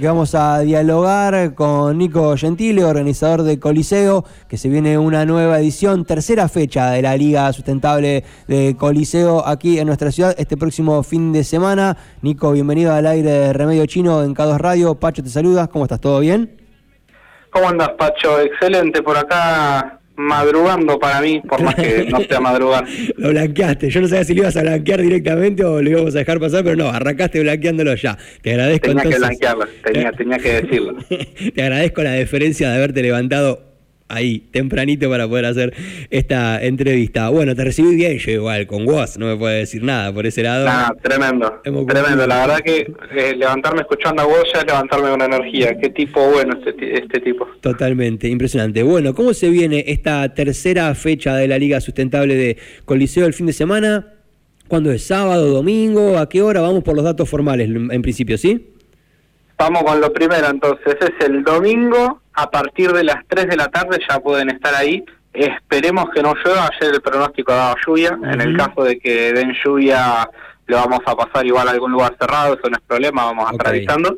Vamos a dialogar con Nico Gentile, organizador de Coliseo, que se viene una nueva edición, tercera fecha de la Liga Sustentable de Coliseo aquí en nuestra ciudad este próximo fin de semana. Nico, bienvenido al aire de Remedio Chino en K2 Radio. Pacho, te saludas, ¿cómo estás? ¿Todo bien? ¿Cómo andas, Pacho? Excelente, por acá madrugando para mí, por más que no sea madrugar. lo blanqueaste. Yo no sabía si lo ibas a blanquear directamente o lo íbamos a dejar pasar, pero no, arrancaste blanqueándolo ya. Te agradezco Tenía que blanquearlo, tenía, tenía que decirlo. Te agradezco la deferencia de haberte levantado ahí, tempranito para poder hacer esta entrevista. Bueno, te recibí bien yo igual, con vos, no me puede decir nada por ese lado. Nada, tremendo, tremendo. La verdad que eh, levantarme escuchando a vos ya es levantarme con energía. Qué tipo bueno este, este tipo. Totalmente, impresionante. Bueno, ¿cómo se viene esta tercera fecha de la Liga Sustentable de Coliseo el fin de semana? ¿Cuándo es? ¿Sábado, domingo? ¿A qué hora? Vamos por los datos formales en principio, ¿sí? Vamos con lo primero entonces, es el domingo a partir de las 3 de la tarde ya pueden estar ahí. Esperemos que no llueva, ayer el pronóstico daba lluvia, en el caso de que den lluvia lo vamos a pasar igual a algún lugar cerrado, eso no es problema, vamos a estar avisando.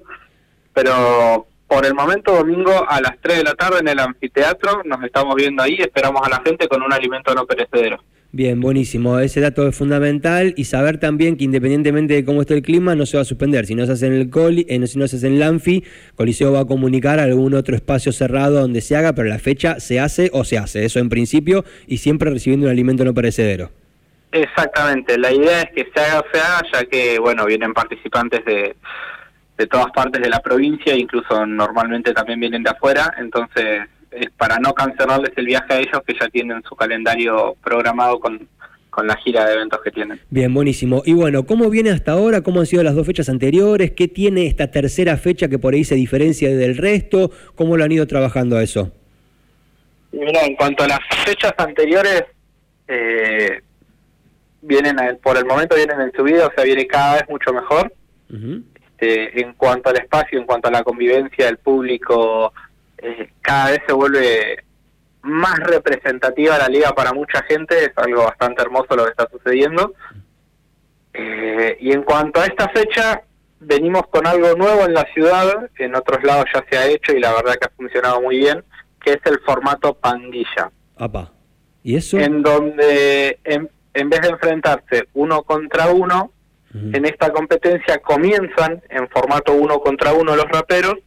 Pero por el momento domingo a las 3 de la tarde en el anfiteatro nos estamos viendo ahí, esperamos a la gente con un alimento no perecedero. Bien, buenísimo. Ese dato es fundamental y saber también que independientemente de cómo esté el clima no se va a suspender. Si no se hace en el coli, eh, si no se hace en el Anfi, Coliseo va a comunicar a algún otro espacio cerrado donde se haga, pero la fecha se hace o se hace. Eso en principio y siempre recibiendo un alimento no perecedero. Exactamente. La idea es que se haga se haga, ya que bueno vienen participantes de de todas partes de la provincia, incluso normalmente también vienen de afuera, entonces es para no cancelarles el viaje a ellos que ya tienen su calendario programado con, con la gira de eventos que tienen. Bien, buenísimo. Y bueno, ¿cómo viene hasta ahora? ¿Cómo han sido las dos fechas anteriores? ¿Qué tiene esta tercera fecha que por ahí se diferencia del resto? ¿Cómo lo han ido trabajando a eso? Mira, en cuanto a las fechas anteriores, eh, vienen por el momento vienen en subida, o sea, viene cada vez mucho mejor. este, en cuanto al espacio, en cuanto a la convivencia del público, eh, cada vez se vuelve más representativa la liga para mucha gente, es algo bastante hermoso lo que está sucediendo. Eh, y en cuanto a esta fecha, venimos con algo nuevo en la ciudad, en otros lados ya se ha hecho y la verdad que ha funcionado muy bien, que es el formato pandilla. ¿Y eso? En donde en, en vez de enfrentarse uno contra uno, en esta competencia comienzan en formato uno contra uno los raperos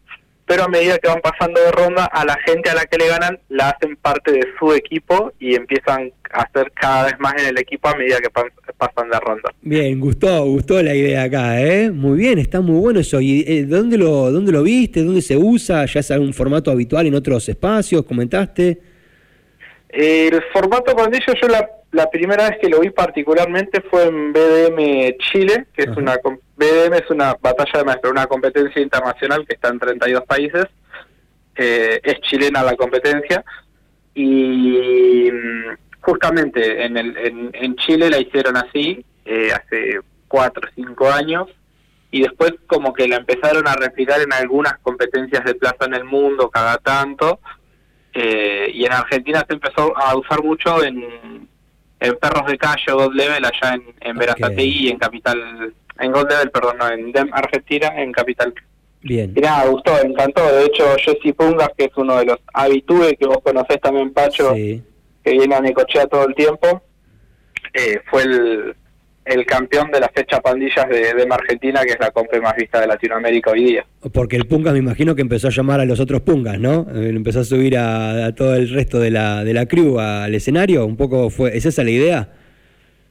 pero a medida que van pasando de ronda, a la gente a la que le ganan la hacen parte de su equipo y empiezan a ser cada vez más en el equipo a medida que pasan de ronda. Bien, gustó, gustó la idea acá, ¿eh? Muy bien, está muy bueno eso. ¿Y eh, dónde lo dónde lo viste? ¿Dónde se usa? ¿Ya es algún formato habitual en otros espacios? ¿Comentaste? El formato pandillo yo la, la primera vez que lo vi particularmente fue en BDM Chile, que es una BDM es una batalla de maestro, una competencia internacional que está en 32 países, es chilena la competencia y mm, justamente en, el, en, Chile la hicieron así eh, hace 4 o 5 años y después como que la empezaron a replicar en algunas competencias de plaza en el mundo cada tanto eh, y en Argentina se empezó a usar mucho en, en Perros de Calle God Level allá en, en Verazatei y en Capital en Gold Level, perdón, no, en Dem, Argentina, en Capital. Bien. Y nada, gustó, encantó. De hecho, Jesse Pungas, que es uno de los habitués que vos conocés también, Pacho, que viene a Necochea todo el tiempo, eh, fue el, el campeón de la fecha pandillas de, de Argentina, que es la compra más vista de Latinoamérica hoy día. Porque el Pungas me imagino que empezó a llamar a los otros Pungas, ¿no? Eh, empezó a subir a, todo el resto de la, de la crew al escenario, un poco fue, ¿es esa la idea?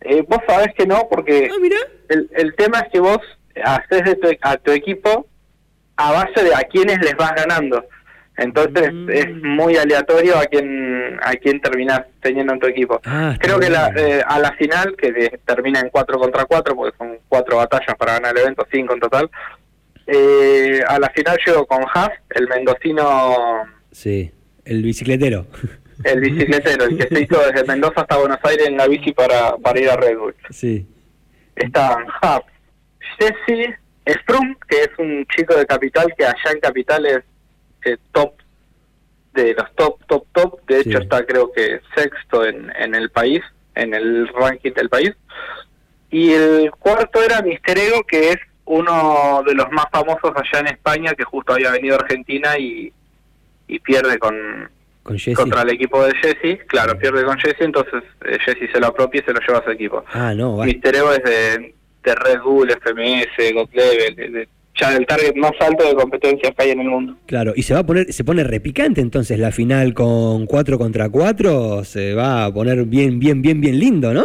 Eh, vos sabés que no, porque ah, mira. El, el tema es que vos haces de tu, a tu equipo a base de a quienes les vas ganando. Entonces mm. es muy aleatorio a quién a quién terminás teniendo en tu equipo. Ah, Creo que la, eh, a la final, que termina en 4 contra 4, porque son cuatro batallas para ganar el evento, 5 en total, eh, a la final llego con Haas, el mendocino... Sí, el bicicletero. El bicicletero, el que se hizo desde Mendoza hasta Buenos Aires en la bici para, para ir a Red Bull. Sí. Estaban Haas, Jesse Strum, que es un chico de Capital que allá en Capital es eh, top de los top, top, top. De hecho, está creo que sexto en, en el país, en el ranking del país. Y el cuarto era Mister Ego, que es uno de los más famosos allá en España que justo había venido a Argentina y, y pierde con, contra el equipo de Jesse, claro, pierde con Jesse, entonces eh, Jesse se lo apropia y se lo lleva a su equipo. Ah, no, va. Mister Evo es de, de Red Bull, FMS, God Level, ya del target más alto de competencias que hay en el mundo. Claro, y se va a poner, se pone repicante entonces la final con 4 contra 4, se va a poner bien, bien, bien, bien lindo, ¿no?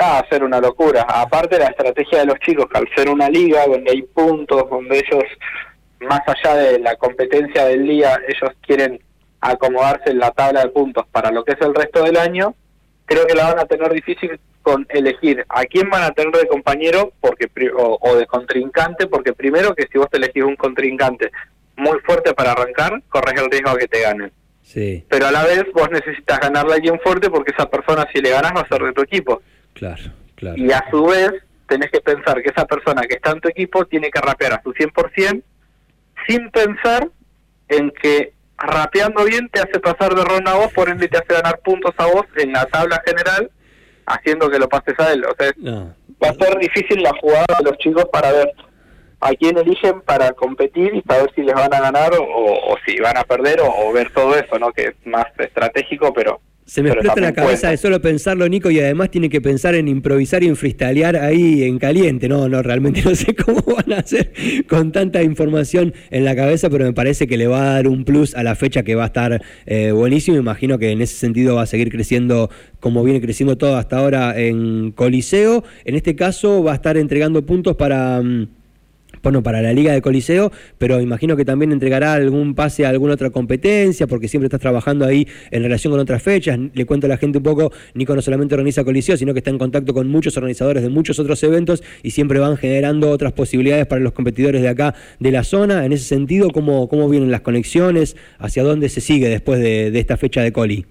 Va a ser una locura. Aparte la estrategia de los chicos, que al ser una liga donde hay puntos, donde ellos, más allá de la competencia del día, ellos quieren acomodarse en la tabla de puntos para lo que es el resto del año, creo que la van a tener difícil con elegir a quién van a tener de compañero porque o, de contrincante, porque primero que si vos te elegís un contrincante muy fuerte para arrancar, corres el riesgo de que te ganen. Sí. Pero a la vez vos necesitas ganarle a alguien fuerte porque esa persona si le ganas va a ser de tu equipo. Claro, claro. Y a su vez tenés que pensar que esa persona que está en tu equipo tiene que rapear a su 100% sin pensar en que rapeando bien te hace pasar de ronda a vos, por ende te hace ganar puntos a vos en la tabla general, haciendo que lo pases a él. O sea, va a ser difícil la jugada de los chicos para ver a quién eligen para competir y saber si les van a ganar o, si van a perder o, o, ver todo eso, ¿no? Que es más estratégico, pero se me explota la cabeza de solo pensarlo, Nico, y además tiene que pensar en improvisar y en freestylear ahí en caliente. No, no, realmente no sé cómo van a hacer con tanta información en la cabeza, pero me parece que le va a dar un plus a la fecha que va a estar eh, buenísimo. Imagino que en ese sentido va a seguir creciendo como viene creciendo todo hasta ahora en Coliseo. En este caso va a estar entregando puntos para... Mm, bueno, para la Liga de Coliseo, pero imagino que también entregará algún pase a alguna otra competencia, porque siempre estás trabajando ahí en relación con otras fechas. Le cuento a la gente un poco, Nico no solamente organiza Coliseo, sino que está en contacto con muchos organizadores de muchos otros eventos y siempre van generando otras posibilidades para los competidores de acá de la zona. En ese sentido, ¿cómo, cómo vienen las conexiones? ¿Hacia dónde se sigue después de, esta fecha de Coli?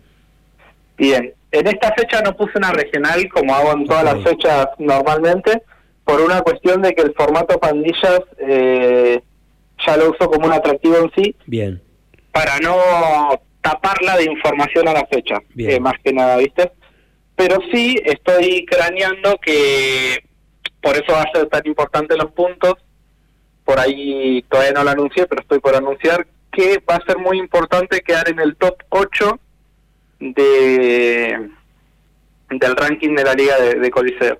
Bien, en esta fecha no puse una regional como hago en todas las fechas normalmente por una cuestión de que el formato pandillas eh, ya lo uso como un atractivo en sí. Bien. Para no taparla de información a la fecha, eh, más que nada, ¿viste? Pero sí estoy craneando que por eso va a ser tan importante los puntos. Por ahí todavía no lo anuncié, pero estoy por anunciar que va a ser muy importante quedar en el top 8 de del ranking de la Liga de Coliseo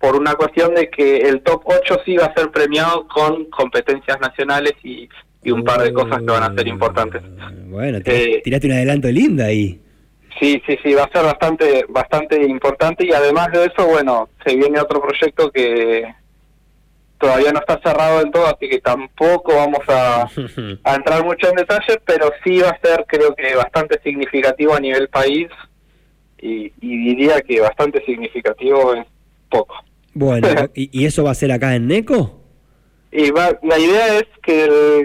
por una cuestión de que el top 8 sí va a ser premiado con competencias nacionales y, un par de cosas que van a ser importantes. Bueno, eh, tiraste un adelanto linda ahí. Sí, sí, sí, va a ser bastante bastante importante y además de eso, bueno, se viene otro proyecto que todavía no está cerrado del todo, así que tampoco vamos a, a entrar mucho en detalle, pero sí va a ser creo que bastante significativo a nivel país y, y diría que bastante significativo es poco. Bueno, ¿y, eso va a ser acá en NECO? Y va, la idea es que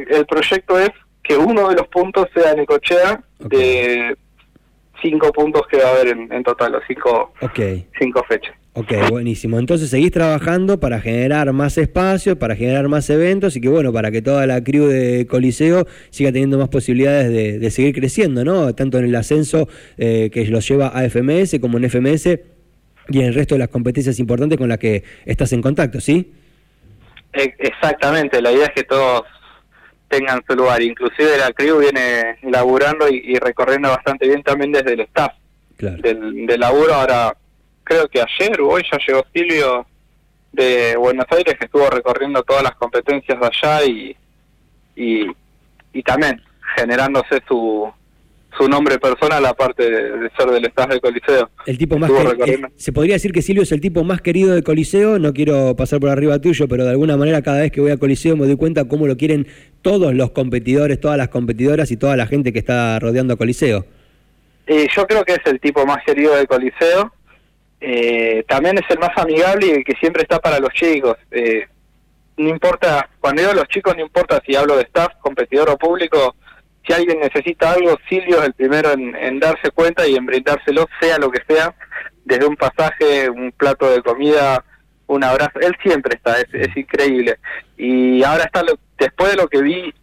el, proyecto es que uno de los puntos sea Necochea, de cinco puntos que va a haber en, total, o cinco, cinco fechas. Ok, buenísimo. Entonces seguís trabajando para generar más espacios, para generar más eventos y que bueno, para que toda la crew de Coliseo siga teniendo más posibilidades de, seguir creciendo, ¿no? Tanto en el ascenso eh, que los lleva a FMS como en FMS y en el resto de las competencias importantes con las que estás en contacto, ¿sí? E, exactamente, la idea es que todos tengan su lugar, inclusive la CRIU viene laburando y, recorriendo bastante bien también desde el staff del, laburo, ahora creo que ayer o hoy ya llegó Silvio de Buenos Aires que estuvo recorriendo todas las competencias de allá y, y, y también generándose su, su nombre personal aparte de, ser del staff de Coliseo. El tipo más se podría decir que Silvio es el tipo más querido de Coliseo, no quiero pasar por arriba tuyo, pero de alguna manera cada vez que voy a Coliseo me doy cuenta cómo lo quieren todos los competidores, todas las competidoras y toda la gente que está rodeando a Coliseo. Eh, yo creo que es el tipo más querido de Coliseo. Eh, también es el más amigable y el que siempre está para los chicos. Eh, no importa, cuando digo los chicos, no importa si hablo de staff, competidor o público, si alguien necesita algo, Silvio es el primero en, darse cuenta y en brindárselo, sea lo que sea, desde un pasaje, un plato de comida, un abrazo, él siempre está, es, increíble. Y ahora está, después de lo que vi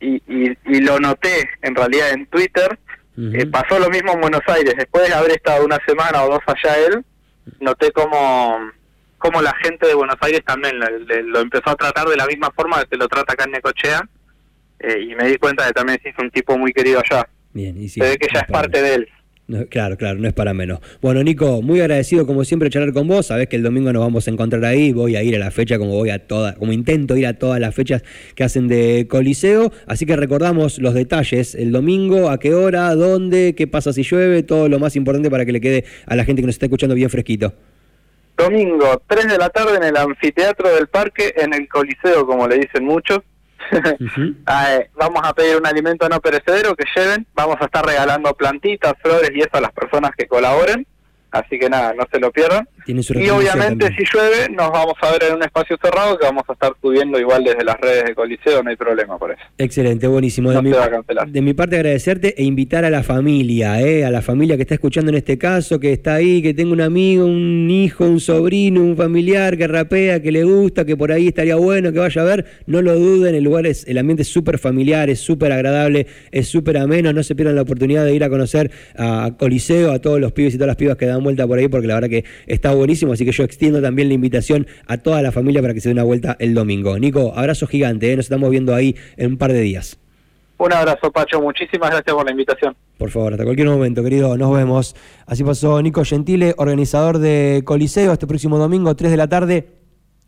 y, y, lo noté en realidad en Twitter, eh, pasó lo mismo en Buenos Aires, después de haber estado una semana o dos allá él, noté como cómo la gente de Buenos Aires también lo, empezó a tratar de la misma forma que se lo trata acá en Necochea, eh, y me di cuenta de que también es un tipo muy querido allá. Bien, y se ve que ya es parte de él claro, claro, no es para menos. Bueno, Nico, muy agradecido como siempre charlar con vos. Sabés que el domingo nos vamos a encontrar ahí. Voy a ir a la fecha como voy a toda, como intento ir a todas las fechas que hacen de Coliseo. Así que recordamos los detalles. El domingo, a qué hora, dónde, qué pasa si llueve, todo lo más importante para que le quede a la gente que nos está escuchando bien fresquito. Domingo, 3 de la tarde en el anfiteatro del parque, en el Coliseo, como le dicen muchos. Ah, eh, vamos a pedir un alimento no perecedero que lleven, vamos a estar regalando plantitas, flores y eso a las personas que colaboren. Así que nada, no se lo pierdan. Y obviamente si llueve nos vamos a ver en un espacio cerrado que vamos a estar subiendo igual desde las redes de Coliseo, no hay problema por eso. Excelente, buenísimo. de, mi, de, mi, parte agradecerte e invitar a la familia, eh, a la familia que está escuchando en este caso, que está ahí, que tenga un amigo, un hijo, un sobrino, un familiar que rapea, que le gusta, que por ahí estaría bueno que vaya a ver, no lo duden, el lugar es, el ambiente es súper familiar, es súper agradable, es súper ameno, no se pierdan la oportunidad de ir a conocer a Coliseo, a todos los pibes y todas las pibas que dan vuelta por ahí, porque la verdad que está buenísimo. Así que yo extiendo también la invitación a toda la familia para que se dé una vuelta el domingo. Nico, abrazo gigante, ¿eh? nos estamos viendo ahí en un par de días. Un abrazo, Pacho. Muchísimas gracias por la invitación. Por favor, hasta cualquier momento, querido. Nos vemos. Así pasó Nico Gentile, organizador de Coliseo, este próximo domingo, 3 de la tarde.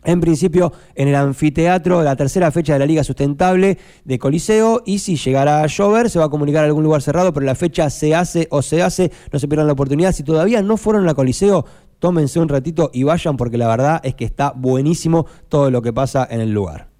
En principio, en el anfiteatro, la tercera fecha de la Liga Sustentable de Coliseo. Y si llegará a llover, se va a comunicar a algún lugar cerrado, pero la fecha se hace o se hace. No se pierdan la oportunidad. Si todavía no fueron a Coliseo, tómense un ratito y vayan, porque la verdad es que está buenísimo todo lo que pasa en el lugar.